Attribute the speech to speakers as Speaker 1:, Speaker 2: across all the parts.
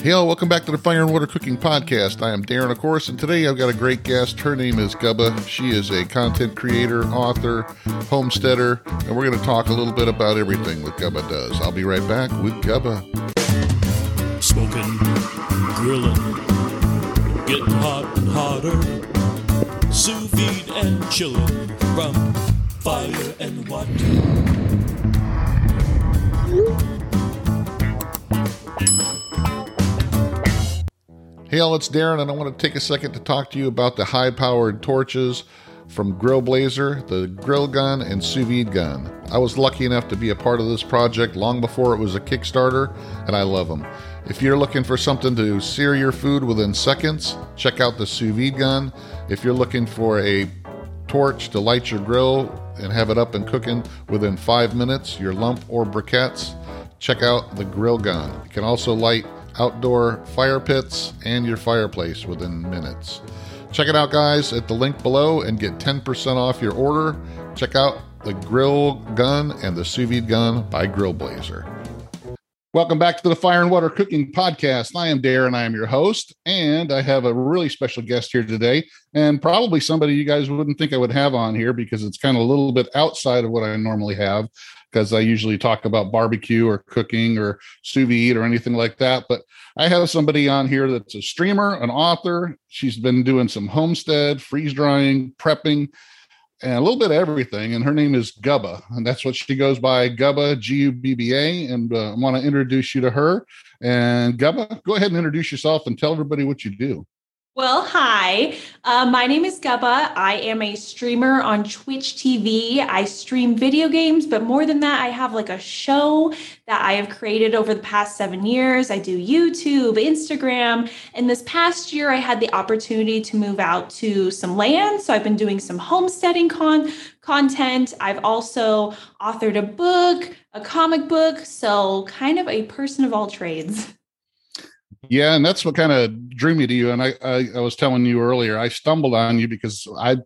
Speaker 1: Hey, all, welcome back to the Fire and Water Cooking Podcast. I am Darren, of course, and today I've got a great guest. Her name is Gubba. She is a content creator, author, homesteader, and we're going to talk a little bit about everything that Gubba does. I'll be right back with Gubba.
Speaker 2: Smoking, grilling, getting hot and hotter, sous vide and chilling from fire and water.
Speaker 1: Hey, all, it's Darren, and I want to take a second to talk to you about the high powered torches from Grill Blazer, the grill gun, and sous vide gun. I was lucky enough to be a part of this project long before it was a Kickstarter, and I love them. If you're looking for something to sear your food within seconds, check out the sous vide gun. If you're looking for a torch to light your grill and have it up and cooking within five minutes, your lump or briquettes, check out the grill gun. It can also light outdoor fire pits and your fireplace within minutes. Check it out, guys, at the link below and get 10% off your order. Check out the grill gun and the sous vide gun by Grill Blazer. Welcome back to the Fire and Water Cooking Podcast. I am Darren, I am your host, and I have a really special guest here today, and probably somebody you guys wouldn't think I would have on here because it's kind of a little bit outside of what I normally have because I usually talk about barbecue or cooking or sous vide or anything like that. But I have somebody on here that's a streamer, an author. She's been doing some homestead, freeze drying, prepping, and a little bit of everything. And her name is Gubba, and that's what she goes by, Gubba, G U B B A. And uh, I want to introduce you to her. And Gubba, go ahead and introduce yourself and tell everybody what you do.
Speaker 3: Well, hi. Uh, my name is Gubba. I am a streamer on Twitch TV. I stream video games, but more than that, I have like a show that I have created over the past seven years. I do YouTube, Instagram. And this past year, I had the opportunity to move out to some land. So I've been doing some homesteading con- content. I've also authored a book, a comic book. So, kind of a person of all trades.
Speaker 1: Yeah, and that's what kind of drew me to you. And I, I, I was telling you earlier, I stumbled on you because I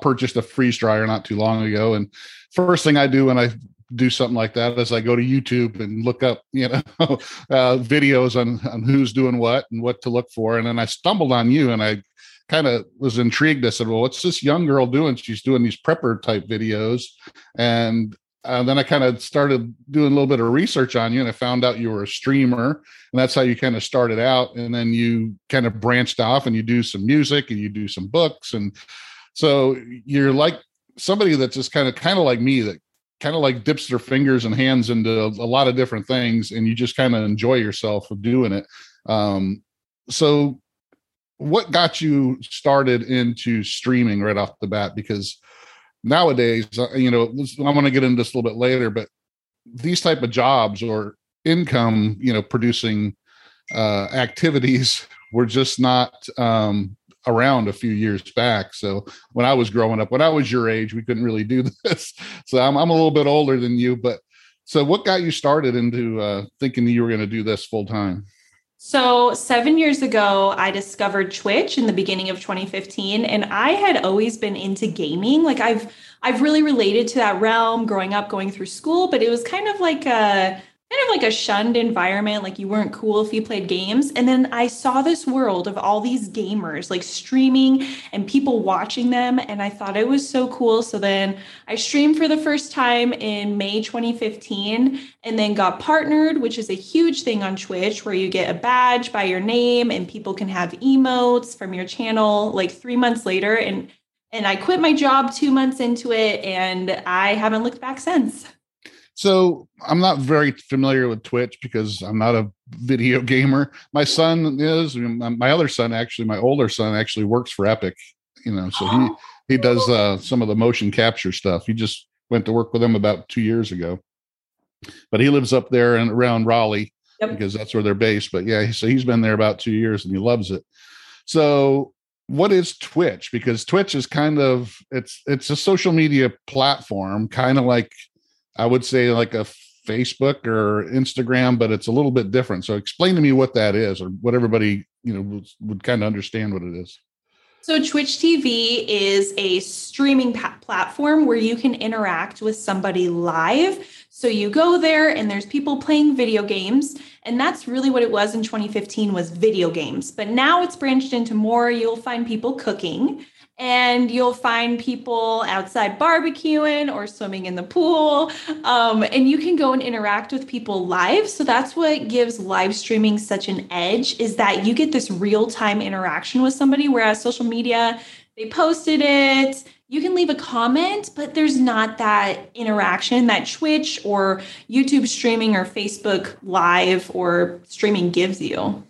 Speaker 1: purchased a freeze dryer not too long ago, and first thing I do when I do something like that is I go to YouTube and look up, you know, uh, videos on on who's doing what and what to look for. And then I stumbled on you, and I kind of was intrigued. I said, "Well, what's this young girl doing? She's doing these prepper type videos." And uh, then I kind of started doing a little bit of research on you, and I found out you were a streamer, and that's how you kind of started out. And then you kind of branched off, and you do some music, and you do some books, and so you're like somebody that's just kind of kind of like me that kind of like dips their fingers and hands into a lot of different things, and you just kind of enjoy yourself doing it. Um, so, what got you started into streaming right off the bat? Because nowadays uh, you know i want to get into this a little bit later but these type of jobs or income you know producing uh activities were just not um around a few years back. So when i was growing up when i was your age we couldn't really do this. So i'm, I'm a little bit older than you but so what got you started into uh thinking you were going to do this full time
Speaker 3: so, seven years ago, I discovered Twitch in the beginning of 2015, and I had always been into gaming. Like, I've I've really related to that realm growing up, going through school, but it was kind of like a kind of like a shunned environment like you weren't cool if you played games. And then i saw this world of all these gamers like streaming and people watching them. And i thought it was so cool. So then i streamed for the first time in may 2015 and then got partnered which is a huge thing on twitch where you get a badge by your name and people can have emotes from your channel like three months later. And and i quit my job two months into it and i haven't looked back since
Speaker 1: so I'm not very familiar with Twitch because I'm not a video gamer. My son is. My other son, actually, my older son, actually works for Epic. You know, so he he does uh, some of the motion capture stuff. He just went to work with them about two years ago, but he lives up there and around Raleigh yep. because that's where they're based. But yeah, so he's been there about two years and he loves it. So what is Twitch? Because Twitch is kind of it's it's a social media platform, kind of like I would say like a Facebook or Instagram, but it's a little bit different. So explain to me what that is or what everybody, you know, would, would kind of understand what it is.
Speaker 3: So, Twitch TV is a streaming pa- platform where you can interact with somebody live. So, you go there and there's people playing video games. And that's really what it was in 2015 was video games. But now it's branched into more. You'll find people cooking and you'll find people outside barbecuing or swimming in the pool. Um, and you can go and interact with people live. So that's what gives live streaming such an edge is that you get this real time interaction with somebody, whereas social media, they posted it. You can leave a comment, but there's not that interaction that Twitch or YouTube streaming or Facebook live or streaming gives you.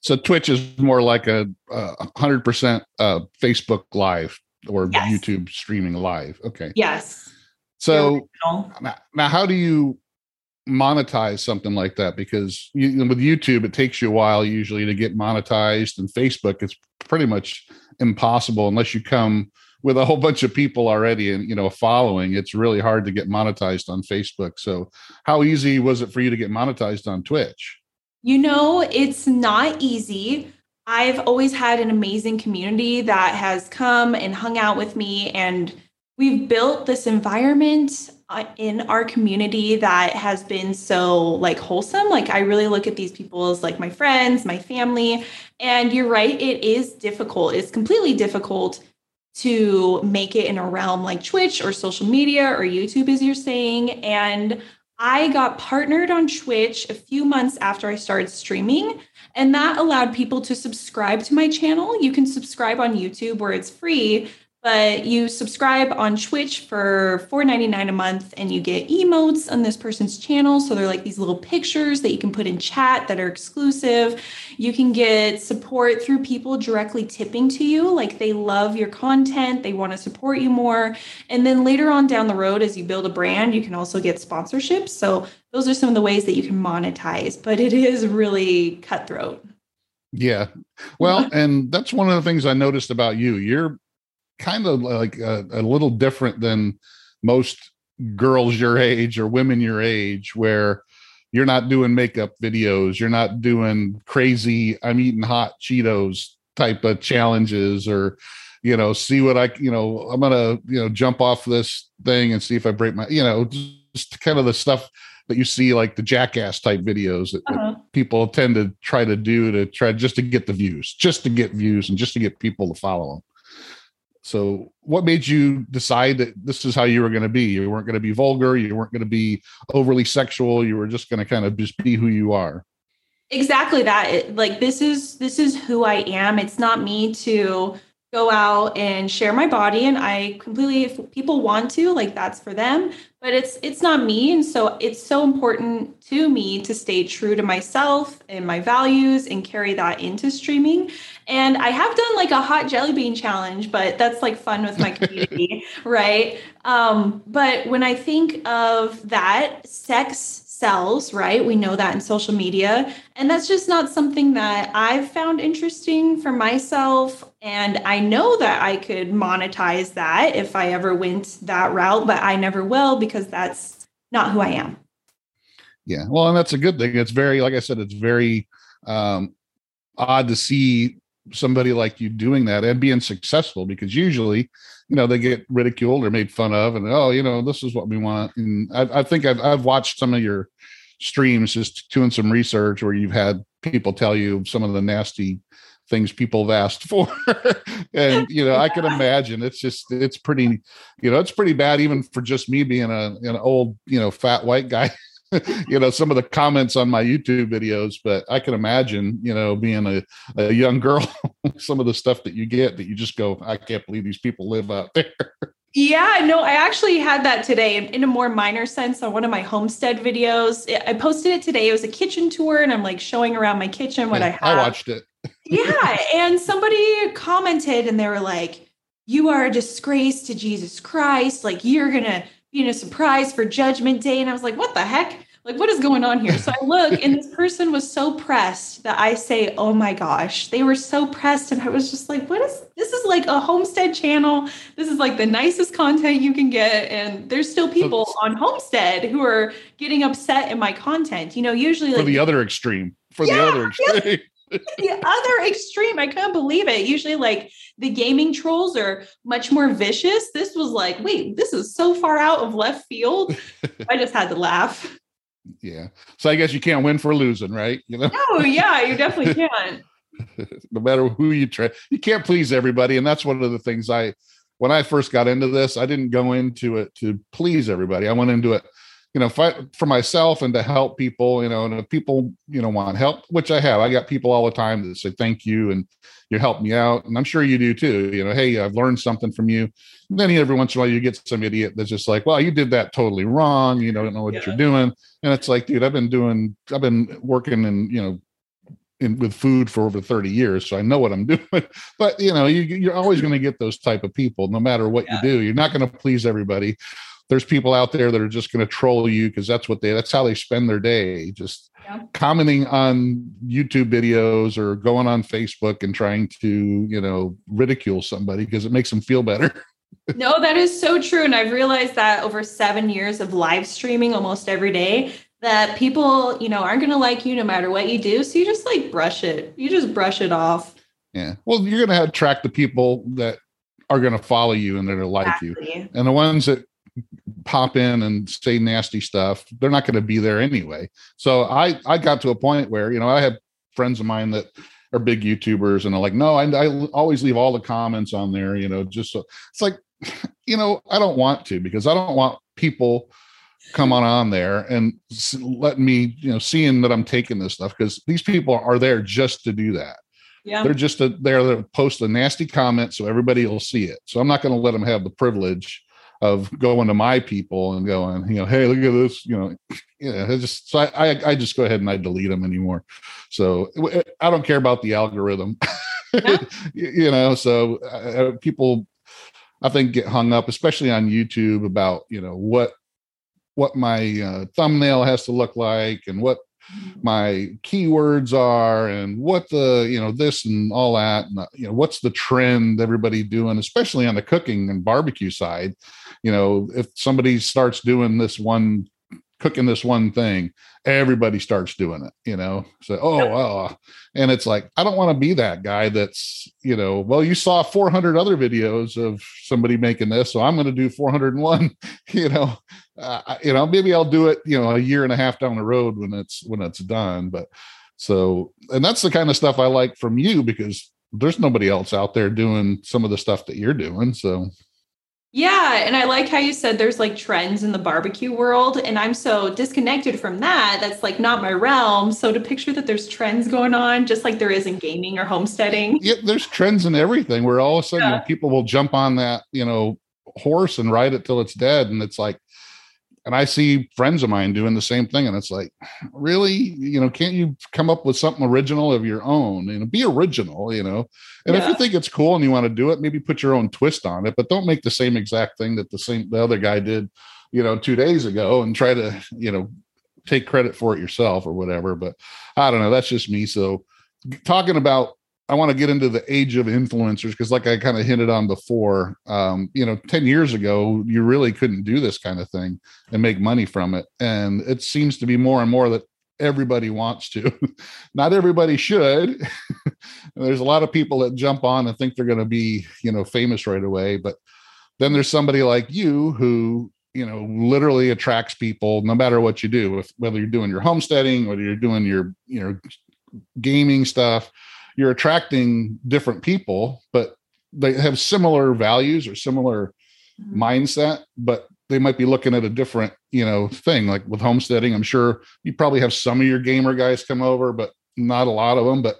Speaker 1: So Twitch is more like a hundred percent uh, Facebook Live or yes. YouTube streaming live. Okay.
Speaker 3: Yes.
Speaker 1: So now, now, how do you monetize something like that? Because you, with YouTube, it takes you a while usually to get monetized, and Facebook, it's pretty much impossible unless you come with a whole bunch of people already and you know following. It's really hard to get monetized on Facebook. So, how easy was it for you to get monetized on Twitch?
Speaker 3: You know, it's not easy. I've always had an amazing community that has come and hung out with me, and we've built this environment uh, in our community that has been so like wholesome. Like, I really look at these people as like my friends, my family. And you're right, it is difficult. It's completely difficult to make it in a realm like Twitch or social media or YouTube, as you're saying. And I got partnered on Twitch a few months after I started streaming, and that allowed people to subscribe to my channel. You can subscribe on YouTube where it's free, but you subscribe on Twitch for $4.99 a month and you get emotes on this person's channel. So they're like these little pictures that you can put in chat that are exclusive. You can get support through people directly tipping to you. Like they love your content, they want to support you more. And then later on down the road, as you build a brand, you can also get sponsorships. So those are some of the ways that you can monetize, but it is really cutthroat.
Speaker 1: Yeah. Well, and that's one of the things I noticed about you. You're kind of like a, a little different than most girls your age or women your age where you're not doing makeup videos you're not doing crazy i'm eating hot cheetos type of challenges or you know see what i you know i'm gonna you know jump off this thing and see if i break my you know just kind of the stuff that you see like the jackass type videos that, uh-huh. that people tend to try to do to try just to get the views just to get views and just to get people to follow them so, what made you decide that this is how you were going to be? You weren't going to be vulgar. You weren't going to be overly sexual. You were just going to kind of just be who you are.
Speaker 3: Exactly that. Like this is this is who I am. It's not me to go out and share my body and i completely if people want to like that's for them but it's it's not me and so it's so important to me to stay true to myself and my values and carry that into streaming and i have done like a hot jelly bean challenge but that's like fun with my community right um but when i think of that sex sells, right? We know that in social media. And that's just not something that I've found interesting for myself. And I know that I could monetize that if I ever went that route, but I never will because that's not who I am.
Speaker 1: Yeah. Well, and that's a good thing. It's very, like I said, it's very um, odd to see somebody like you doing that and being successful because usually you know they get ridiculed or made fun of and oh you know this is what we want. And i, I think I've, I've watched some of your streams just doing some research where you've had people tell you some of the nasty things people have asked for. And you know i can imagine it's just it's pretty you know it's pretty bad even for just me being a an old you know fat white guy you know some of the comments on my youtube videos but i can imagine you know being a, a young girl some of the stuff that you get that you just go i can't believe these people live out there.
Speaker 3: Yeah no i actually had that today in a more minor sense on one of my homestead videos. I posted it today it was a kitchen tour and i'm like showing around my kitchen what yeah, i have.
Speaker 1: i watched it.
Speaker 3: Yeah and somebody commented and they were like you are a disgrace to jesus christ like you're gonna you know, surprise for Judgment Day. And I was like, what the heck? Like, what is going on here? So I look, and this person was so pressed that I say, oh my gosh, they were so pressed. And I was just like, what is this? Is like a homestead channel. This is like the nicest content you can get. And there's still people on Homestead who are getting upset in my content. You know, usually
Speaker 1: like, for the other extreme. For yeah, the other extreme.
Speaker 3: the other extreme. I couldn't believe it. Usually, like the gaming trolls are much more vicious. This was like, wait, this is so far out of left field. I just had to laugh.
Speaker 1: Yeah. So I guess you can't win for losing, right? You know?
Speaker 3: No, yeah, you definitely can't.
Speaker 1: no matter who you try, you can't please everybody. And that's one of the things I, when I first got into this, I didn't go into it to please everybody. I went into it you know, fight for myself and to help people, you know, and if people, you know, want help, which I have, I got people all the time that say thank you and you help me out. And I'm sure you do too. You know, hey, I've learned something from you. And then every once in a while you get some idiot that's just like, well, you did that totally wrong. You don't know what yeah. you're doing. And it's like, dude, I've been doing, I've been working in, you know, in, with food for over 30 years so i know what i'm doing but you know you, are always going to get those type of people no matter what yeah. you do you're not going to please everybody there's people out there that are just going to troll you because that's what they that's how they spend their day just yeah. commenting on youtube videos or going on facebook and trying to you know ridicule somebody because it makes them feel better
Speaker 3: no that is so true and i've realized that over seven years of live streaming almost every day that people you know aren't going to like you no matter what you do so you just like brush it you just brush it off
Speaker 1: yeah well you're going to attract the people that are going to follow you and that are like exactly. you and the ones that pop in and say nasty stuff, they're not going to be there anyway. So I I got to a point where you know I have friends of mine that are big YouTubers and they're like, no, I, I always leave all the comments on there. You know, just so it's like, you know, I don't want to because I don't want people come on on there and letting me, you know, seeing that I'm taking this stuff because these people are there just to do that. Yeah. They're just a, there to post a nasty comment so everybody will see it. So I'm not going to let them have the privilege of going to my people and going, you know, hey, look at this, you know, yeah, just so I, I, I just go ahead and I delete them anymore. So I don't care about the algorithm, yeah. you know. So uh, people, I think, get hung up, especially on YouTube, about you know what what my uh, thumbnail has to look like and what my keywords are and what the you know this and all that. And, uh, you know what's the trend everybody doing especially on the cooking and barbecue side? You know if somebody starts doing this one cooking this one thing everybody starts doing it you know? So oh oh and it's like i don't want to be that guy that's you know well you saw 400 other videos of somebody making this so i'm going to do 401 you know? Uh, you know maybe i'll do it you know a year and a half down the road when it's when it's done but so and that's the kind of stuff i like from you because there's nobody else out there doing some of the stuff that you're doing so
Speaker 3: yeah. And I like how you said there's like trends in the barbecue world. And I'm so disconnected from that. That's like not my realm. So to picture that there's trends going on, just like there is in gaming or homesteading.
Speaker 1: Yeah, there's trends in everything where all of a sudden yeah. people will jump on that, you know, horse and ride it till it's dead. And it's like, and I see friends of mine doing the same thing, and it's like, really, you know, can't you come up with something original of your own? You know, be original, you know. And yeah. if you think it's cool and you want to do it, maybe put your own twist on it, but don't make the same exact thing that the same the other guy did, you know, two days ago, and try to, you know, take credit for it yourself or whatever. But I don't know. That's just me. So talking about I want to get into the age of influencers because, like I kind of hinted on before, um, you know, 10 years ago, you really couldn't do this kind of thing and make money from it. And it seems to be more and more that everybody wants to. Not everybody should. there's a lot of people that jump on and think they're going to be, you know, famous right away. But then there's somebody like you who, you know, literally attracts people no matter what you do, if, whether you're doing your homesteading, whether you're doing your, you know, gaming stuff you're attracting different people, but they have similar values or similar mm-hmm. mindset, but they might be looking at a different, you know, thing. Like with homesteading, I'm sure you probably have some of your gamer guys come over, but not a lot of them. But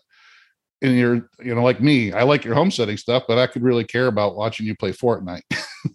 Speaker 1: in your, you know, like me, I like your homesteading stuff, but I could really care about watching you play Fortnite.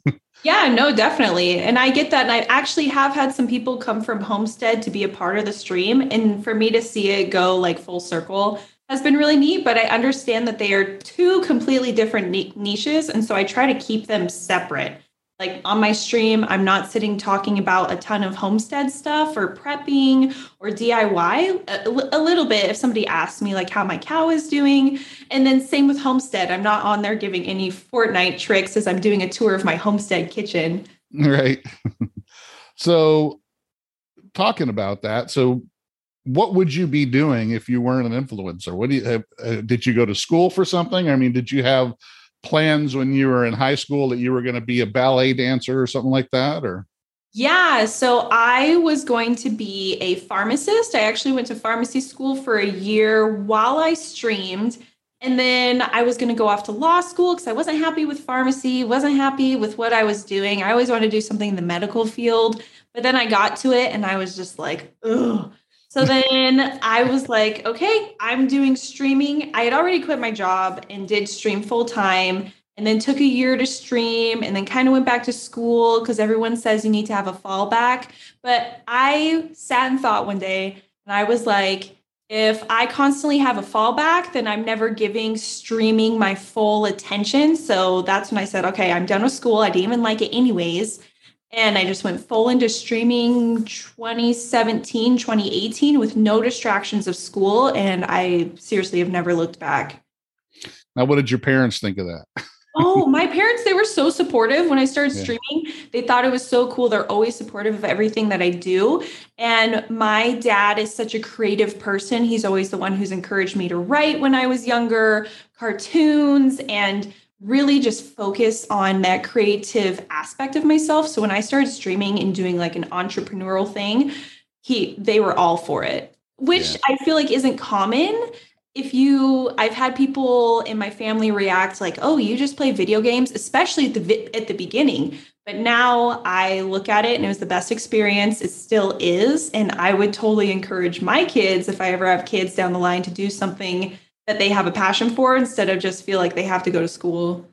Speaker 3: Yeah, no, definitely. And I get that. And I actually have had some people come from Homestead to be a part of the stream. And for me to see it go like full circle has been really neat, but I understand that they are two completely different niches. And so I try to keep them separate. Like on my stream, I'm not sitting talking about a ton of homestead stuff or prepping or DIY. A, a little bit if somebody asks me like how my cow is doing. And then same with homestead. I'm not on there giving any Fortnite tricks as I'm doing a tour of my homestead kitchen.
Speaker 1: Right. so talking about that, so what would you be doing if you weren't an influencer? What do you have, uh, did you go to school for something? I mean, did you have plans when you were in high school that you were going to be a ballet dancer or something like that or
Speaker 3: yeah, so I was going to be a pharmacist. I actually went to pharmacy school for a year while I streamed. And then I was going to go off to law school because I wasn't happy with pharmacy, wasn't happy with what I was doing. I always wanted to do something in the medical field. But then I got to it and I was just like, ugh. So then I was like, okay, I'm doing streaming. I had already quit my job and did stream full time and then took a year to stream and then kind of went back to school because everyone says you need to have a fallback. But I sat and thought one day and I was like, if I constantly have a fallback, then I'm never giving streaming my full attention. So that's when I said, okay, I'm done with school. I didn't even like it anyways. And I just went full into streaming 2017, 2018 with no distractions of school. And I seriously have never looked back.
Speaker 1: Now, what did your parents think of that?
Speaker 3: oh, my parents, they were so supportive when I started yeah. streaming. They thought it was so cool. They're always supportive of everything that I do. And my dad is such a creative person. He's always the one who's encouraged me to write when I was younger, cartoons, and really just focus on that creative aspect of myself. So when I started streaming and doing like an entrepreneurial thing, he they were all for it, which yeah. I feel like isn't common if you i've had people in my family react like oh you just play video games especially at the at the beginning but now i look at it and it was the best experience it still is and i would totally encourage my kids if i ever have kids down the line to do something that they have a passion for instead of just feel like they have to go to school.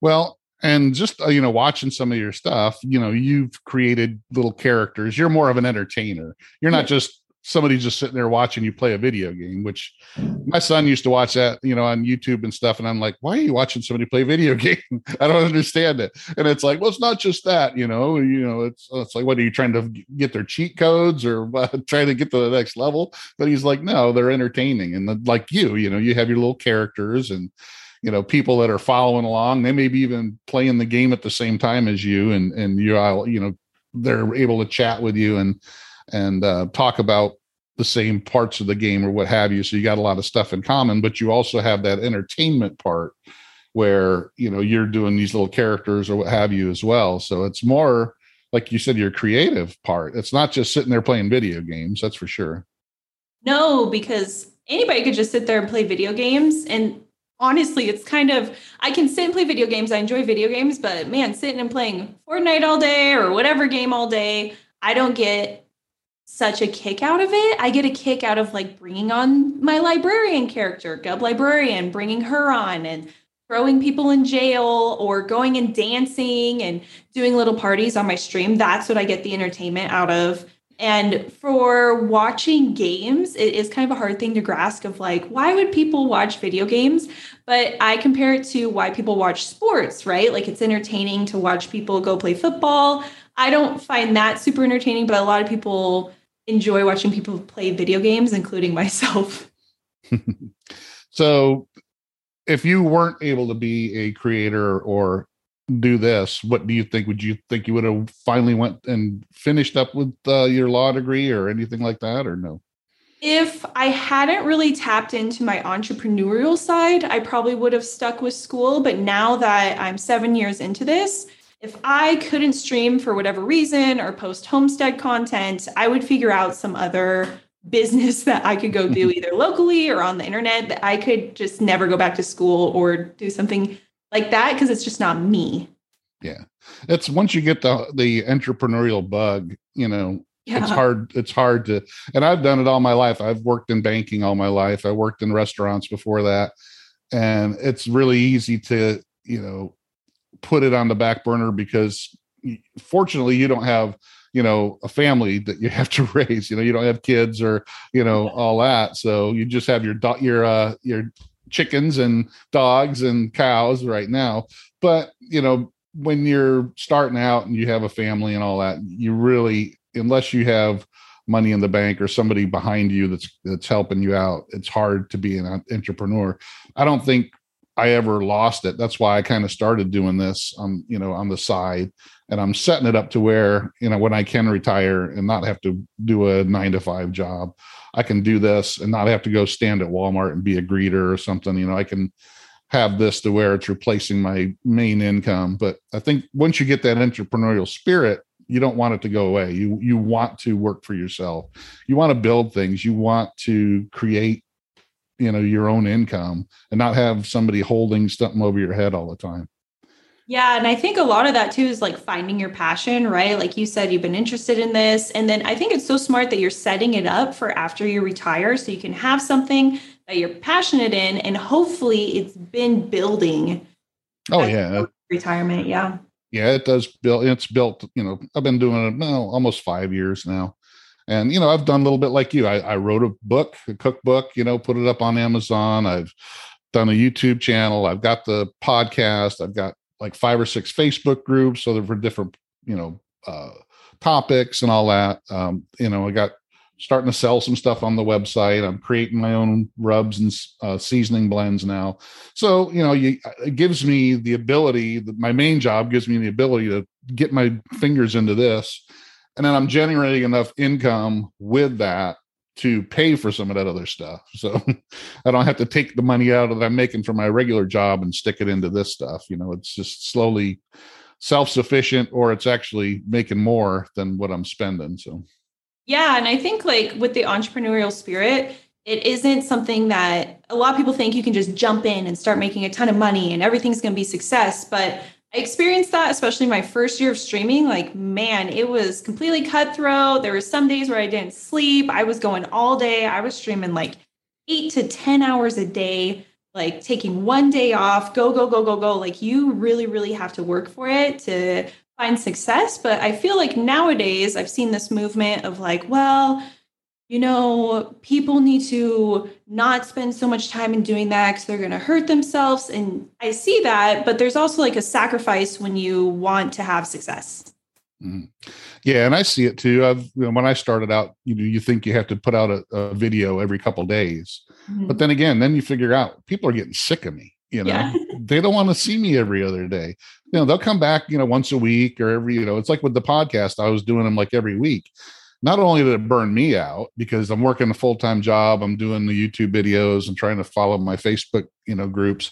Speaker 1: Well and just uh, you know watching some of your stuff you know you've created little characters. You're more of an entertainer. You're not just somebody just sitting there watching you play a video game, which my son used to watch that, you know, on YouTube and stuff. And I'm like, why are you watching somebody play video game? I don't understand it. And it's like, well, it's not just that, you know, you know, it's, it's like, what are you trying to get their cheat codes or uh, trying to get to the next level? But he's like, no, they're entertaining. And the, like you, you know, you have your little characters and, you know, people that are following along, they may be even playing the game at the same time as you and, and you're you know, they're able to chat with you and, and uh, talk about the same parts of the game or what have you. So you got a lot of stuff in common, but you also have that entertainment part where you know you're doing these little characters or what have you as well. So it's more like you said, your creative part. It's not just sitting there playing video games. That's for sure.
Speaker 3: No, because anybody could just sit there and play video games and honestly, it's kind of I can sit and play video games. I enjoy video games, but man, sitting and playing Fortnite all day or whatever game all day, I don't get such a kick out of it. I get a kick out of like bringing on my librarian character, Gub Librarian, bringing her on and throwing people in jail or going and dancing and doing little parties on my stream. That's what I get the entertainment out of. And for watching games, it is kind of a hard thing to grasp of like, why would people watch video games? But I compare it to why people watch sports, right? Like it's entertaining to watch people go play football. I don't find that super entertaining, but a lot of people enjoy watching people play video games, including myself.
Speaker 1: so, if you weren't able to be a creator or do this, what do you think? Would you think you would have finally went and finished up with uh, your law degree or anything like that, or no?
Speaker 3: If I hadn't really tapped into my entrepreneurial side, I probably would have stuck with school. But now that I'm seven years into this, if I couldn't stream for whatever reason or post homestead content, I would figure out some other business that I could go do either locally or on the internet that I could just never go back to school or do something like that because it's just not me.
Speaker 1: Yeah. It's once you get the the entrepreneurial bug, you know, yeah. it's hard it's hard to and I've done it all my life. I've worked in banking all my life. I worked in restaurants before that. And it's really easy to, you know, put it on the back burner because fortunately you don't have you know a family that you have to raise you know you don't have kids or you know all that. So you just have your your uh your chickens and dogs and cows right now. But you know when you're starting out and you have a family and all that you really unless you have money in the bank or somebody behind you that's that's helping you out it's hard to be an entrepreneur. I don't think I ever lost it. That's why I kind of started doing this on, you know, on the side. And I'm setting it up to where, you know, when I can retire and not have to do a nine to five job, I can do this and not have to go stand at Walmart and be a greeter or something. You know, I can have this to where it's replacing my main income. But I think once you get that entrepreneurial spirit, you don't want it to go away. You you want to work for yourself. You want to build things. You want to create you know your own income and not have somebody holding something over your head all the time.
Speaker 3: Yeah and i think a lot of that too is like finding your passion right? Like you said you've been interested in this and then i think it's so smart that you're setting it up for after you retire so you can have something that you're passionate in and hopefully it's been building
Speaker 1: oh yeah.
Speaker 3: retirement yeah.
Speaker 1: Yeah it does build it's built you know i've been doing it now almost five years now and you know i've done a little bit like you. I, I, wrote a book a cookbook you know put it up on amazon. I've done a youtube channel. I've got the podcast. I've got like five or six facebook groups so they're for different you know uh, topics and all that. Um, you know i got starting to sell some stuff on the website. I'm creating my own rubs and uh, seasoning blends now. So you know you, it gives me the ability my main job gives me the ability to get my fingers into this and then I'm generating enough income with that to pay for some of that other stuff. So I don't have to take the money out that I'm making from my regular job and stick it into this stuff. You know, it's just slowly self-sufficient or it's actually making more than what I'm spending. So
Speaker 3: yeah, and I think like with the entrepreneurial spirit, it isn't something that a lot of people think you can just jump in and start making a ton of money and everything's going to be success, but I experienced that, especially my first year of streaming. Like, man, it was completely cutthroat. There were some days where I didn't sleep. I was going all day. I was streaming like eight to 10 hours a day, like taking one day off, go, go, go, go, go. Like, you really, really have to work for it to find success. But I feel like nowadays I've seen this movement of like, well, you know, people need to not spend so much time in doing that because they're going to hurt themselves. And I see that, but there's also like a sacrifice when you want to have success.
Speaker 1: Mm-hmm. Yeah, and I see it too. I've you know, when I started out, you know, you think you have to put out a, a video every couple days, mm-hmm. but then again, then you figure out people are getting sick of me. You know, yeah. they don't want to see me every other day. You know, they'll come back, you know, once a week or every. You know, it's like with the podcast. I was doing them like every week not only did it burn me out because I'm working a full time job, I'm doing the YouTube videos and trying to follow my Facebook, you know, groups,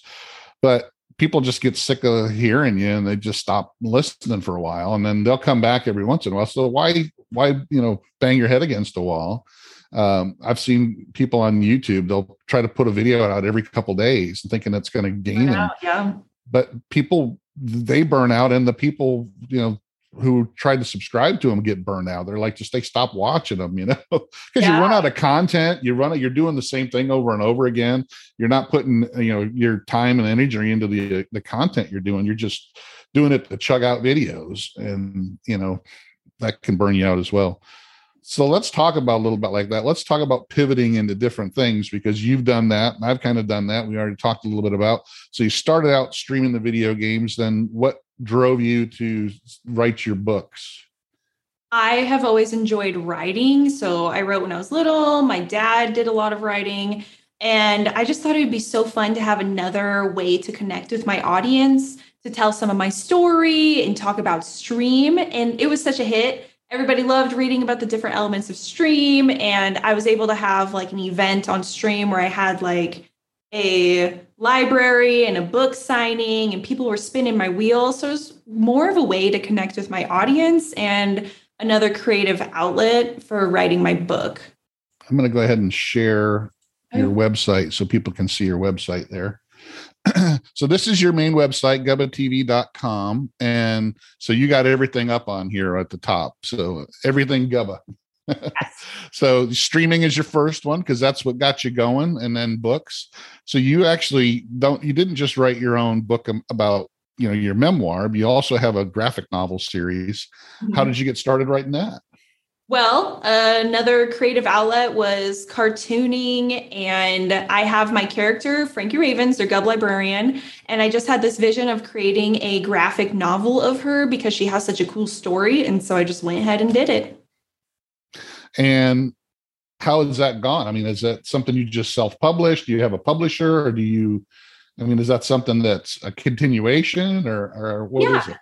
Speaker 1: but people just get sick of hearing you and they just stop listening for a while, and then they'll come back every once in a while. So why, why, you know, bang your head against the wall? Um, I've seen people on YouTube; they'll try to put a video out every couple days, thinking it's going to gain them.
Speaker 3: Yeah.
Speaker 1: But people they burn out, and the people you know who tried to subscribe to them get burned out. They're like, just they stop watching them, you know, because yeah. you run out of content. You run it. You're doing the same thing over and over again. You're not putting, you know, your time and energy into the the content you're doing. You're just doing it to chug out videos, and you know that can burn you out as well. So let's talk about a little bit like that. Let's talk about pivoting into different things because you've done that. I've kind of done that. We already talked a little bit about. So you started out streaming the video games. Then what drove you to write your books?
Speaker 3: I have always enjoyed writing. So I wrote when I was little. My dad did a lot of writing. And I just thought it would be so fun to have another way to connect with my audience, to tell some of my story and talk about stream. And it was such a hit. Everybody loved reading about the different elements of stream. And I was able to have like an event on stream where I had like a library and a book signing, and people were spinning my wheels. So it was more of a way to connect with my audience and another creative outlet for writing my book.
Speaker 1: I'm going to go ahead and share your oh. website so people can see your website there. so this is your main website gubbatv.com and so you got everything up on here at the top. So everything gubba. So streaming is your first one because that's what got you going and then books. So you actually don't you didn't just write your own book about you know your memoir but you also have a graphic novel series. Mm-hmm. how did you get started writing that
Speaker 3: well, another creative outlet was cartooning, and I have my character, Frankie Ravens, their Gub librarian, and I just had this vision of creating a graphic novel of her because she has such a cool story, and so I just went ahead and did it.
Speaker 1: And how has that gone? I mean, is that something you just self-published? Do you have a publisher, or do you I mean, is that something that's a continuation or, or what
Speaker 3: Yeah.
Speaker 1: is it?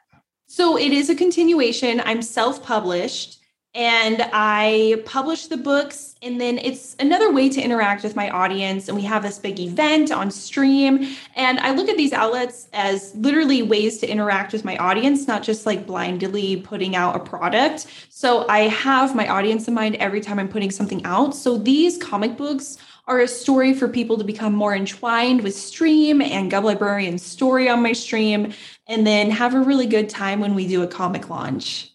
Speaker 3: So it is a continuation. I'm self published and I publish the books. And then it's another way to interact with my audience. And we have this big event on stream. And I look at these outlets as literally ways to interact with my audience, not just like blindly putting out a product. So I have my audience in mind every time I'm putting something out. So these comic books are a story for people to become more entwined with stream and Gub Librarian story on my stream and then have a really good time when we do a comic launch.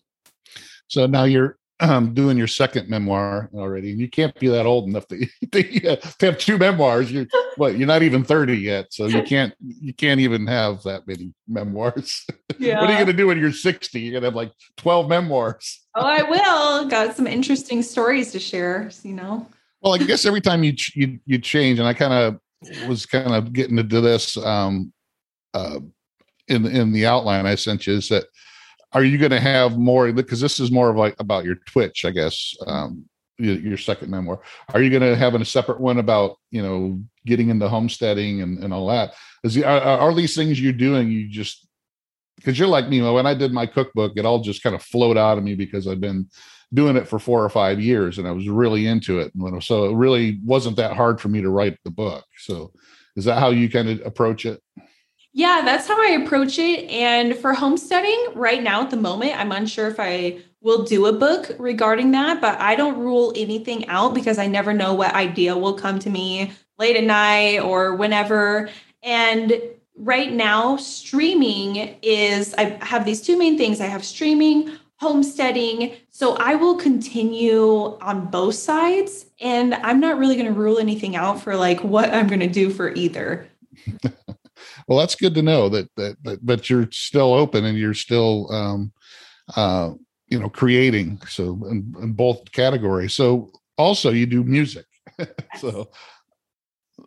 Speaker 1: So now you're um, doing your second memoir already, and you can't be that old enough to, to have two memoirs. You're what? You're not even thirty yet, so you can't you can't even have that many memoirs.
Speaker 3: Yeah.
Speaker 1: what are you going to do when you're sixty? You're going to have like twelve memoirs.
Speaker 3: oh, I will. Got some interesting stories to share, you know.
Speaker 1: Well, I guess every time you you you change, and I kind of was kind of getting into this um, uh, in in the outline I sent you is that are you going to have more because this is more of like about your Twitch, I guess, um, your, second memoir. Are you going to have a separate one about you know getting into homesteading and, and all that? Is are, are these things you're doing? You just because you're like me. When I did my cookbook, it all just kind of flowed out of me because I've been doing it for four or five years and I was really into it. So it really wasn't that hard for me to write the book. So is that how you kind of approach it?
Speaker 3: Yeah, that's how I approach it. And for homesteading, right now at the moment, I'm unsure if I will do a book regarding that, but I don't rule anything out because I never know what idea will come to me late at night or whenever. And right now, streaming is, I have these two main things I have streaming, homesteading. So I will continue on both sides. And I'm not really going to rule anything out for like what I'm going to do for either.
Speaker 1: Well, that's good to know that, that, that but you're still open and you're still, um, uh, you know, creating. So in, in both categories. So also you do music. so,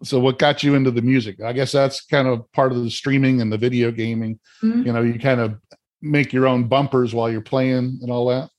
Speaker 1: so what got you into the music? I guess that's kind of part of the streaming and the video gaming.
Speaker 3: Mhm.
Speaker 1: You know, you kind of make your own bumpers while you're playing and all that.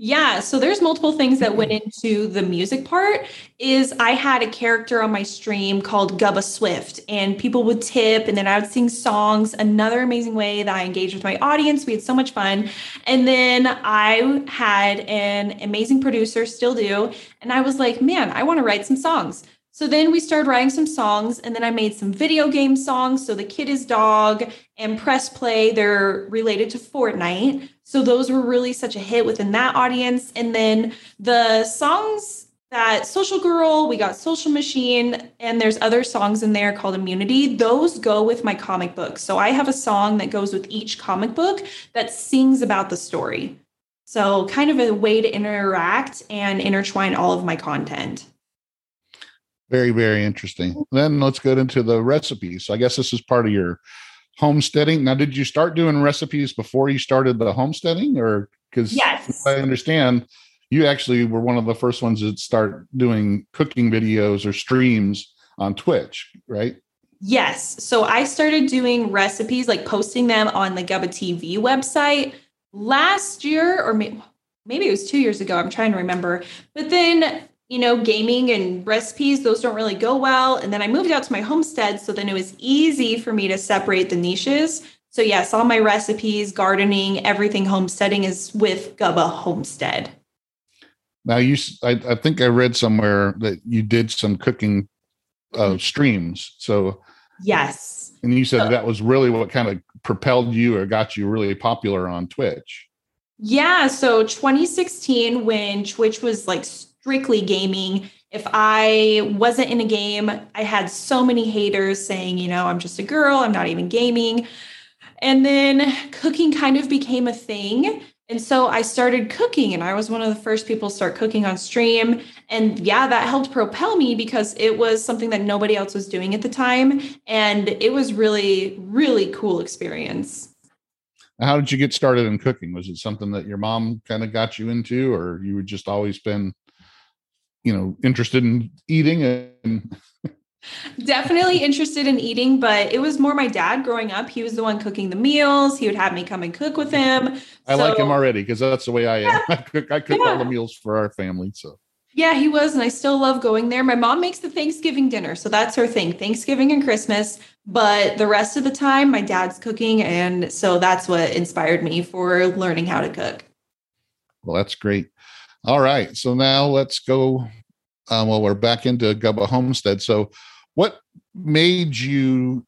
Speaker 3: Yeah, so there's multiple things that went into the music part. Is I had a character on my stream called Gubba Swift, and people would tip, and then I would sing songs. Another amazing way that I engaged with my audience. We had so much fun, and then I had an amazing producer, still do, and I was like, man, I want to write some songs. So then we started writing some songs, and then I made some video game songs. So the Kid is Dog and Press Play, they're related to Fortnite. So those were really such a hit within that audience. And then the songs that Social Girl, we got Social Machine, and there's other songs in there called Immunity. Those go with my comic book. So I have a song that goes with each comic book that sings about the story. So kind of a way to interact and intertwine all of my content.
Speaker 1: Very, very interesting. Then let's get into the recipes. So I guess this is part of your homesteading. Now, did you start doing recipes before you started the homesteading, or because
Speaker 3: Yes.
Speaker 1: I understand you actually were one of the first ones that start doing cooking videos or streams on Twitch, right?
Speaker 3: Yes. So I started doing recipes, like posting them on the Gubba TV website last year, or may- maybe it was two years ago. I'm trying to remember. But then, you know, gaming and recipes, those don't really go well. And then I moved out to my homestead. So then it was easy for me to separate the niches. So, yes, all my recipes, gardening, everything homesteading is with Gubba Homestead.
Speaker 1: Now, you—I think I read somewhere that you did some cooking uh, streams. So,
Speaker 3: Yes.
Speaker 1: and you said that was really what kind of propelled you or got you really popular on Twitch.
Speaker 3: Yeah, so 2016 when Twitch was like strictly gaming, if I wasn't in a game, I had so many haters saying, you know, I'm just a girl, I'm not even gaming. And then cooking kind of became a thing. And so I started cooking and I was one of the first people to start cooking on stream. And yeah, that helped propel me because it was something that nobody else was doing at the time. And it was really, really cool experience.
Speaker 1: How did you get started in cooking? Was it something that your mom kind of got you into, or you had just always been, you know, interested in eating? And
Speaker 3: Definitely interested in eating, but it was more my dad growing up. He was the one cooking the meals. He would have me come and cook with him.
Speaker 1: I like him already because that's the way I am. I cook, I cook all the meals for our family. So
Speaker 3: Yeah, he was. And I still love going there. My mom makes the Thanksgiving dinner. So that's her thing Thanksgiving and Christmas. But the rest of the time, my dad's cooking. And so that's what inspired me for learning how to cook.
Speaker 1: Well, that's great. All right. So now let's go. Um, well, we're back into Gubba Homestead. So, what made you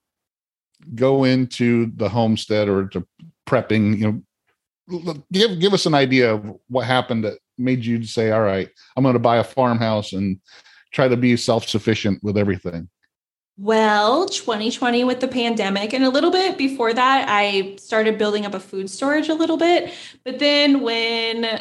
Speaker 1: go into the homestead or to prepping? You know, give give us an idea of what happened that made you say, "All right, I'm going to buy a farmhouse and try to be self sufficient with everything."
Speaker 3: Well, 2020 with the pandemic, and a little bit before that, I started building up a food storage a little bit. But then when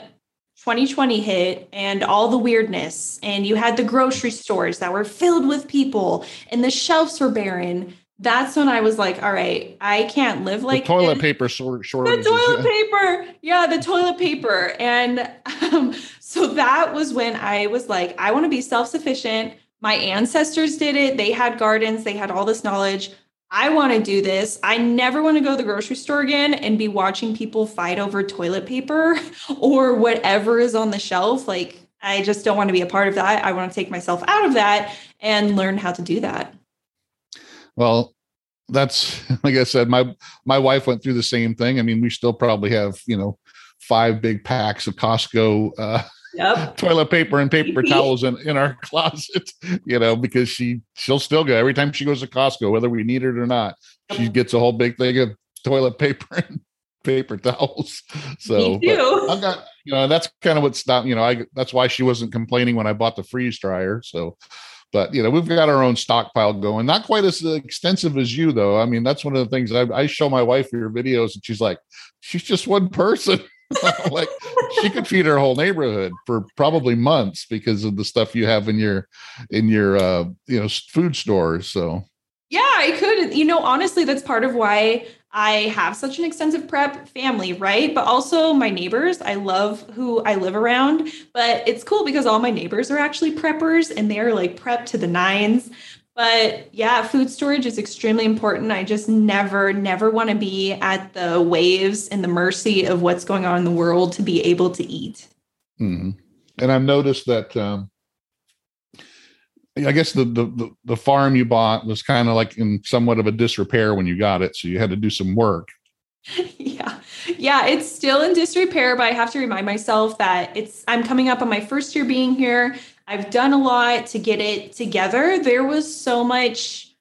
Speaker 3: 2020 hit and all the weirdness, and you had the grocery stores that were filled with people and the shelves were barren, that's when I was like, all right, I can't live like
Speaker 1: the toilet
Speaker 3: this.
Speaker 1: paper sort
Speaker 3: The toilet paper. Yeah, the toilet paper. And um, so that was when I was like, I want to be self sufficient my ancestors did it. They had gardens, they had all this knowledge. I want to do this. I never want to go to the grocery store again and be watching people fight over toilet paper or whatever is on the shelf. Like, I just don't want to be a part of that. I want to take myself out of that and learn how to do that.
Speaker 1: Well, that's like I said, my my wife went through the same thing. I mean, we still probably have, you know, five big packs of Costco uh, yep. toilet paper and paper towels in, in our closet, you know, because she she'll still go every time she goes to Costco, whether we need it or not. She gets a whole big thing of toilet paper and paper towels. So I got you know that's kind of what stopped. You know, I that's why she wasn't complaining when I bought the freeze dryer. So but you know we've got our own stockpile going not quite as extensive as you though i mean that's one of the things I, I show my wife your videos and she's like she's just one person like she could feed her whole neighborhood for probably months because of the stuff you have in your in your uh you know food stores so.
Speaker 3: Yeah i could you know honestly that's part of why i have such an extensive prep family right? But also my neighbors i love who i live around but it's cool because all my neighbors are actually preppers and they're like prep to the nines but yeah, food storage is extremely important. I just never, never want to be at the waves and the mercy of what's going on in the world to be able to eat.
Speaker 1: Mm-hmm. And I've noticed that. Um, I guess the, the the farm you bought was kind of like in somewhat of a disrepair when you got it, so you had to do some work.
Speaker 3: yeah, yeah, it's still in disrepair, but I have to remind myself that it's I'm coming up on my first year being here. I've done a lot to get it together. There was so much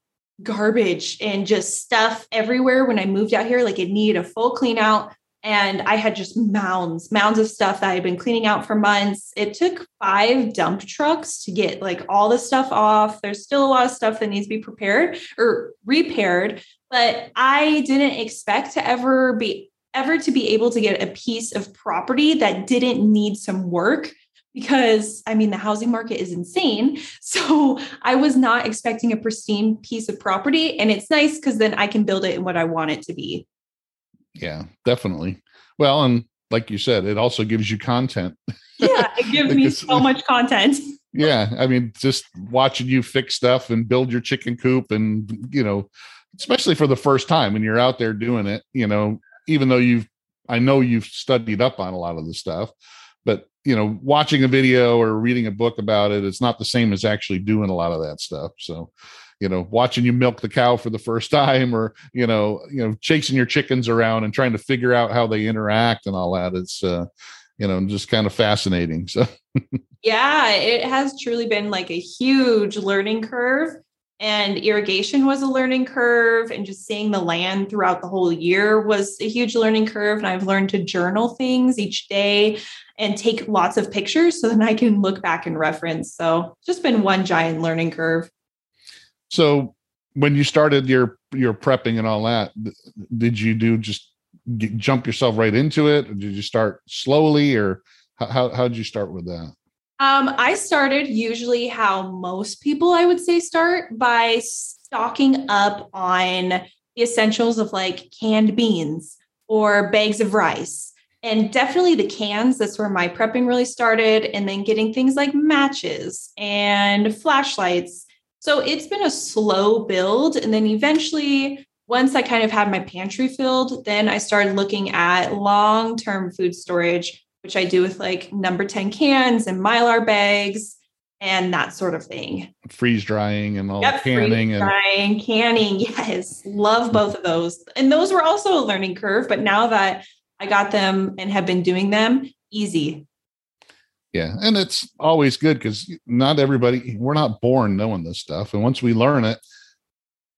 Speaker 3: garbage and just stuff everywhere when I moved out here. Like it needed a full clean out. And I had just mounds, mounds of stuff that I had been cleaning out for months. It took five dump trucks to get like all the stuff off. There's still a lot of stuff that needs to be prepared or repaired, but I didn't expect to ever be ever to be able to get a piece of property that didn't need some work because I mean, the housing market is insane. So I was not expecting a pristine piece of property. And it's nice because then I can build it in what I want it to be.
Speaker 1: Yeah, definitely. Well, and like you said, it also gives you content.
Speaker 3: Yeah, it gives me so much content.
Speaker 1: yeah. I mean, just watching you fix stuff and build your chicken coop and, you know, especially for the first time when you're out there doing it, you know, even though you've, I know you've studied up on a lot of the stuff, you know watching a video or reading a book about it it's not the same as actually doing a lot of that stuff. So you know watching you milk the cow for the first time or you know you know chasing your chickens around and trying to figure out how they interact and all that it's uh you know just kind of fascinating so.
Speaker 3: Yeah it has truly been like a huge learning curve and irrigation was a learning curve and just seeing the land throughout the whole year was a huge learning curve and i've learned to journal things each day and take lots of pictures so then i can look back and reference. So just been one giant learning curve.
Speaker 1: So when you started your your prepping and all that did you do just jump yourself right into it? Or did you start slowly or how how did you start with that
Speaker 3: um, I started usually how most people I would say start by stocking up on the essentials of like canned beans or bags of rice. And definitely the cans, that's where my prepping really started. And then getting things like matches and flashlights. So it's been a slow build. And then eventually, once I kind of had my pantry filled, then I started looking at long term food storage which I do with like number 10 cans and mylar bags. and that sort of thing.
Speaker 1: Freeze drying and all
Speaker 3: Yep,
Speaker 1: canning
Speaker 3: freeze
Speaker 1: and
Speaker 3: drying, canning. Yes, love mm. both of those. And those were also a learning curve, but now that I got them and have been doing them, easy.
Speaker 1: yeah, and it's always good because not everybody we're not born knowing this stuff, and once we learn it,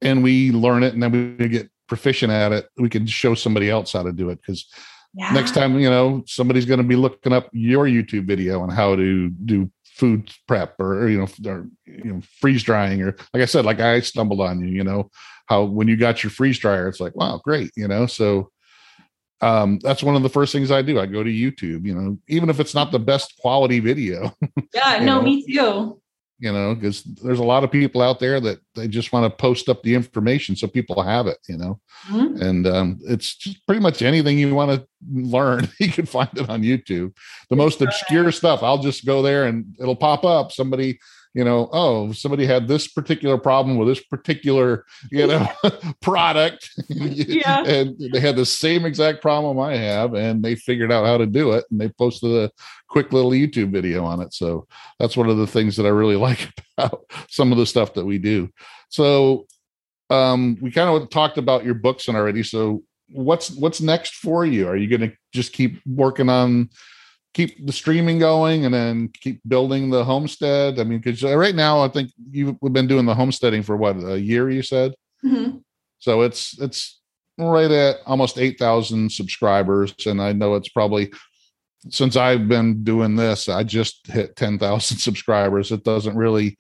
Speaker 1: and we learn it, and then we get proficient at it, we can show somebody else how to do it because
Speaker 3: Yeah.
Speaker 1: next time you know somebody's going to be looking up your youtube video on how to do food prep or, or, you know or, you know freeze drying or like i said like i stumbled on you you know how when you got your freeze dryer it's like wow great you know so um that's one of the first things i do i go to youtube you know even if it's not the best quality video
Speaker 3: Yeah, no,
Speaker 1: know.
Speaker 3: me too.
Speaker 1: You know because there's a lot of people out there that they just want to post up the information so people have it you know?
Speaker 3: Mhm.
Speaker 1: and um, it's just pretty much anything you want to learn you can find it on youtube. The most obscure stuff i'll just go there and it'll pop up. Somebody you know oh somebody had this particular problem with this particular you know product.
Speaker 3: Yeah.
Speaker 1: and they had the same exact problem i have and they figured out how to do it and they posted a quick little youtube video on it. So that's one of the things that i really like about some of the stuff that we do. So um we kind of talked about your books and already. So what's what's next for you? Are you going to just keep working on keep the streaming going and then keep building the homestead. I mean because right now i think you've been doing the homesteading for what a year you said?
Speaker 3: Mhm.
Speaker 1: so it's it's right at almost 8000 subscribers and i know it's probably since i've been doing this i just hit 10000 subscribers. It doesn't really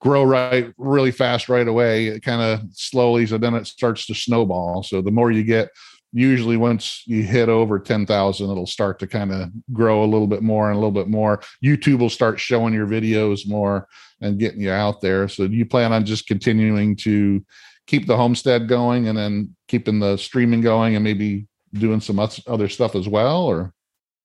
Speaker 1: grow right really fast right away. It kind of slowly so then it starts to snowball. So the more you get usually once you hit over 10,000 it'll start to kind of grow a little bit more and a little bit more YouTube will start showing your videos more and getting you out there so do you plan on just continuing to keep the homestead going and then keeping the streaming going and maybe doing some other stuff as well or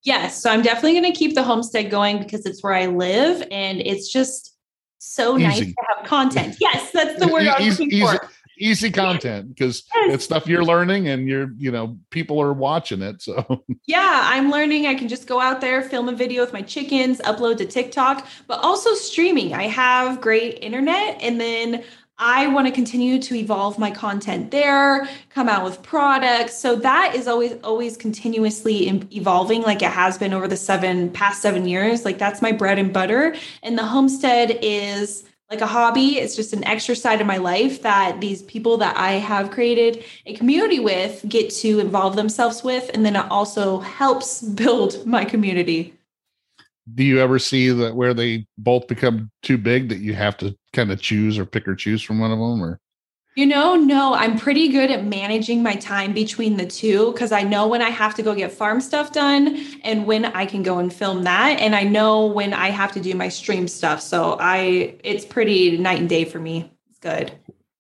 Speaker 3: Yes. So I'm definitely going to keep the homestead going because it's where I live and it's just so nice to have content. Yes, that's the word I was looking
Speaker 1: easy-
Speaker 3: for.
Speaker 1: Easy content because
Speaker 3: Yes.
Speaker 1: it's stuff you're learning and you're you know people are watching it so
Speaker 3: Yeah, I'm learning. I can just go out there, film a video with my chickens, upload to TikTok, but also streaming. I have great internet and then I want to continue to evolve my content there, come out with products. So that is always always continuously evolving like it has been over the 7 past 7 years. Like that's my bread and butter and the homestead is like a hobby. It's just an extra side of my life that these people that I have created a community with get to involve themselves with. And then it also helps build my community.
Speaker 1: do you ever see that where they both become too big that you have to kind of choose or pick or choose from one of them or
Speaker 3: You know, no, I'm pretty good at managing my time between the two because I know when I have to go get farm stuff done and when I can go and film that. And I know when I have to do my stream stuff. So I, it's pretty night and day for me. It's good.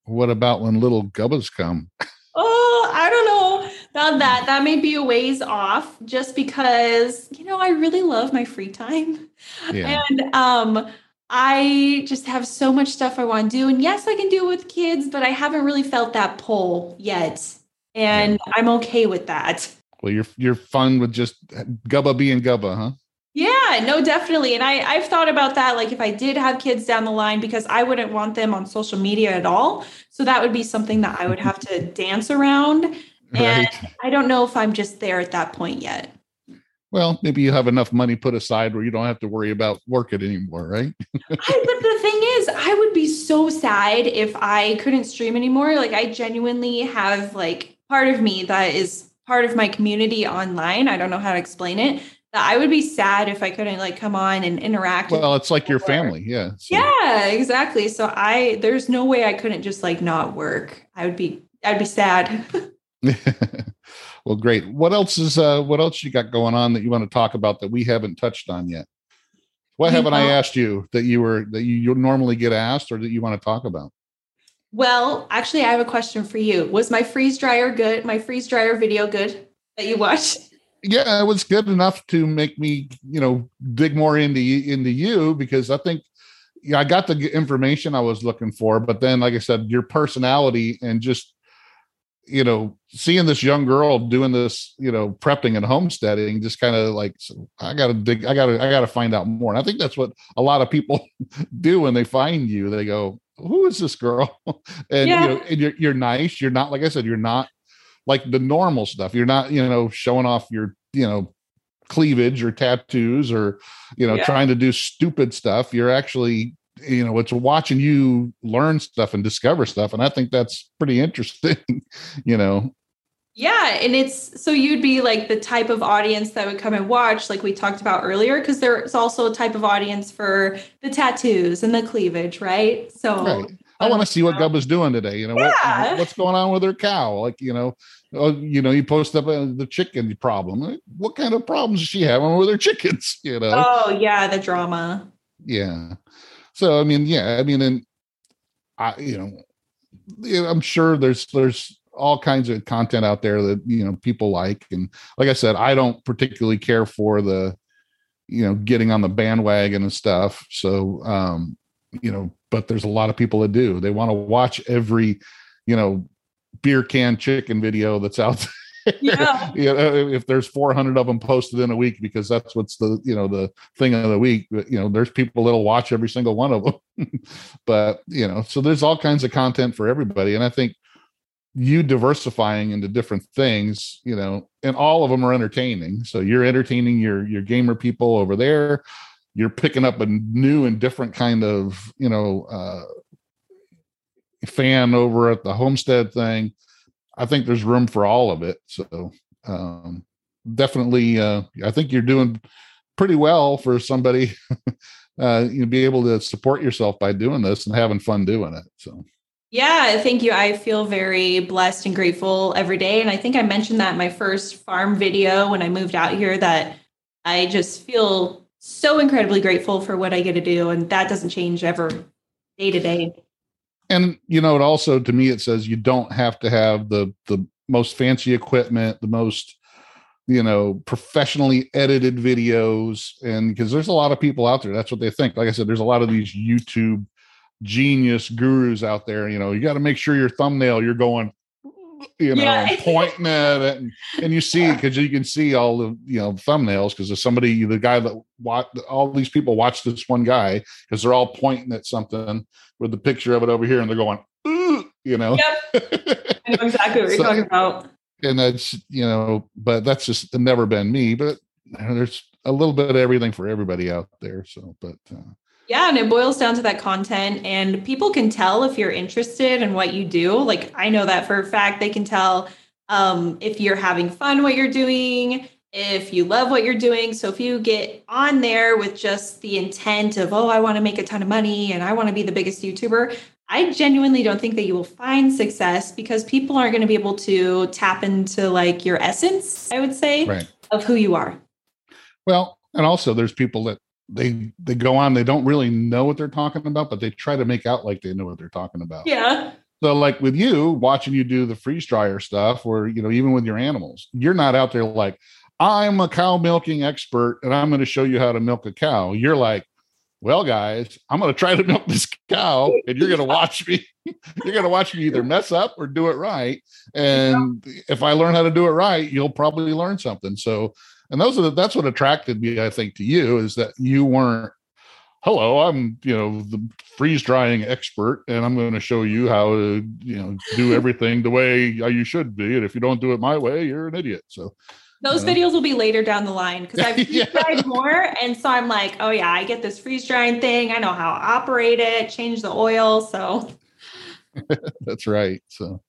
Speaker 1: what about when little gubbas come
Speaker 3: Oh, I don't know about that. That may be a ways off just because, you know, I really love my free time.
Speaker 1: yeah
Speaker 3: And um I just have so much stuff I want to do. And yes, I can do it with kids, but I haven't really felt that pull yet. And I'm okay with that.
Speaker 1: well you're you're fun with just gubba being gubba huh
Speaker 3: Yeah, no, definitely. And I, I've thought about that. Like if I did have kids down the line, because I wouldn't want them on social media at all. So that would be something that I would have to dance around. And
Speaker 1: right
Speaker 3: I don't know if I'm just there at that point yet.
Speaker 1: Well maybe you have enough money put aside where you don't have to worry about working anymore right
Speaker 3: I, but the thing is, I would be so sad if I couldn't stream anymore. Like, I genuinely have like part of me that is part of my community online. I don't know how to explain it. That I would be sad if I couldn't like come on and interact.
Speaker 1: well it's like your family yeah so-
Speaker 3: Yeah, exactly. So I, there's no way I couldn't just like not work. I would be, I'd be sad.
Speaker 1: well great what else is uh what else you got going on that you want to talk about that we haven't touched on yet what
Speaker 3: You
Speaker 1: haven't i asked you that you were that you, you normally get asked or that you want to talk about
Speaker 3: well, actually, I have a question for you. Was my freeze dryer good? My freeze dryer video good that you watched?
Speaker 1: yeah it was good enough to make me you know dig more into into you because i think yeah i got the information i was looking for but then like i said your personality and just you know, seeing this young girl doing this, you know, prepping and homesteading, just kind of like, I got to dig, I got to, I got to find out more. And I think that's what a lot of people do when they find you. They go, "Who is this girl?" and
Speaker 3: Yeah.
Speaker 1: you know, and you're you're nice. You're not like I said. You're not like the normal stuff. You're not, you know, showing off your, you know, cleavage or tattoos or, you know,
Speaker 3: Yeah.
Speaker 1: trying to do stupid stuff. You're actually you know it's watching you learn stuff and discover stuff and i think that's pretty interesting you know?
Speaker 3: Yeah, and it's so you'd be like the type of audience that would come and watch, like we talked about earlier, because there's also a type of audience for the tattoos and the cleavage, right? So
Speaker 1: right. I want to see what gubba's doing today you know, what, what's going on with her cow? Like you know oh, you know you post up uh, the chicken problem. What kind of problems is she having with her chickens you know?
Speaker 3: Oh yeah, the drama.
Speaker 1: yeah so i mean yeah i mean and i you know i'm sure there's there's all kinds of content out there that you know people like. And like i said i don't particularly care for the you know getting on the bandwagon and stuff. So um you know but there's a lot of people that do. They want to watch every you know beer can chicken video that's out there
Speaker 3: Yeah.
Speaker 1: you know, if there's 400 of them posted in a week because that's what's the you know the thing of the week you know there's people that'll watch every single one of them but you know so there's all kinds of content for everybody and i think you diversifying into different things you know and all of them are entertaining. So you're entertaining your your gamer people over there. You're picking up a new and different kind of you know uh fan over at the homestead thing i think there's room for all of it so um definitely uh i think you're doing pretty well for somebody uh you be able to support yourself by doing this and having fun doing it so
Speaker 3: Yeah, thank you. I feel very blessed and grateful every day. And I think I mentioned that in my first farm video when I moved out here that I just feel so incredibly grateful for what I get to do. And that doesn't change ever day to day.
Speaker 1: And you know it also to me it says you don't have to have the the most fancy equipment the most you know professionally edited videos. And because there's a lot of people out there that's what they think. Like i said there's a lot of these youtube genius gurus out there you know you got to make sure your thumbnail you're going you know
Speaker 3: Yeah.
Speaker 1: pointing at it and, and you see because you can see all the you know thumbnails because there's somebody the guy that watch all these people watch this one guy because they're all pointing at something with the picture of it over here and they're going "Ooh," you know
Speaker 3: Yep. I know exactly what you're talking about.
Speaker 1: and that's you know but that's just never been me but there's a little bit of everything for everybody out there so but uh,
Speaker 3: Yeah, and it boils down to that content, and people can tell if you're interested in what you do. Like I know that for a fact. They can tell um, if you're having fun what you're doing, if you love what you're doing. So if you get on there with just the intent of, oh, I want to make a ton of money and I want to be the biggest YouTuber, I genuinely don't think that you will find success because people aren't going to be able to tap into like your essence. I would say
Speaker 1: right
Speaker 3: of who you are.
Speaker 1: well and also there's people that they they go on they don't really know what they're talking about but they try to make out like they know what they're talking about
Speaker 3: Yeah.
Speaker 1: So, like with you, watching you do the freeze dryer stuff, or you know, even with your animals, you're not out there like, I'm a cow milking expert and I'm going to show you how to milk a cow. You're like, well, guys, I'm going to try to milk this cow, and you're going to watch me. you're going to watch me either mess up or do it right. And if I learn how to do it right, you'll probably learn something. So, and those are the, that's what attracted me, I think, to you is that you weren't hello i'm you know the freeze drying expert and i'm going to show you how to you know do everything the way you should be and if you don't do it my way you're an idiot so
Speaker 3: Those
Speaker 1: Yeah.
Speaker 3: videos will be later down the line because I've
Speaker 1: Yeah.
Speaker 3: dried more. And so I'm like, oh yeah, I get this freeze drying thing. I know how to operate it, change the oil. So
Speaker 1: that's right so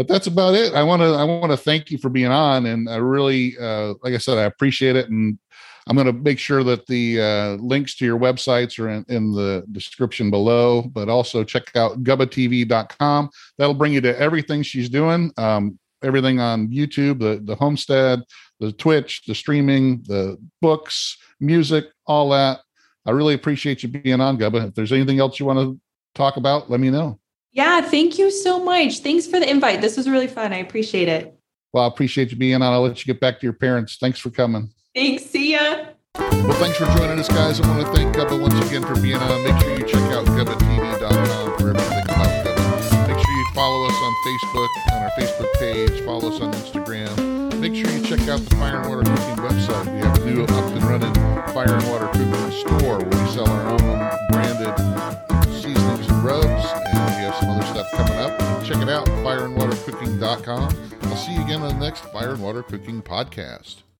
Speaker 1: but that's about it. I want to i want to thank you for being on and i really uh like i said i appreciate it and i'm going to make sure that the uh links to your websites are in, in the description below but also check out gubbatv.com that'll bring you to everything she's doing um everything on youtube the the homestead the twitch the streaming the books music all that. I really appreciate you being on gubba. If there's anything else you want to talk about let me know
Speaker 3: yeah, thank you so much. Thanks for the invite. This was really fun. I appreciate it.
Speaker 1: Well, I appreciate you being on. I'll let you get back to your parents. Thanks for coming.
Speaker 3: Thanks. See ya.
Speaker 1: Well, thanks for joining us, guys. I want to thank Gubba once again for being on. Make sure you check out GubbaTV.com for everything about Gubba. Make sure you follow us on Facebook, on our Facebook page. Follow us on Instagram. Make sure you check out the Fire and Water Cooking website. We have a new up and running Fire and Water Cooking store where we sell our own branded seasonings and rubs stuff coming up. Check it out, fireandwatercooking.com. I'll see you again on the next Fire and Water Cooking podcast.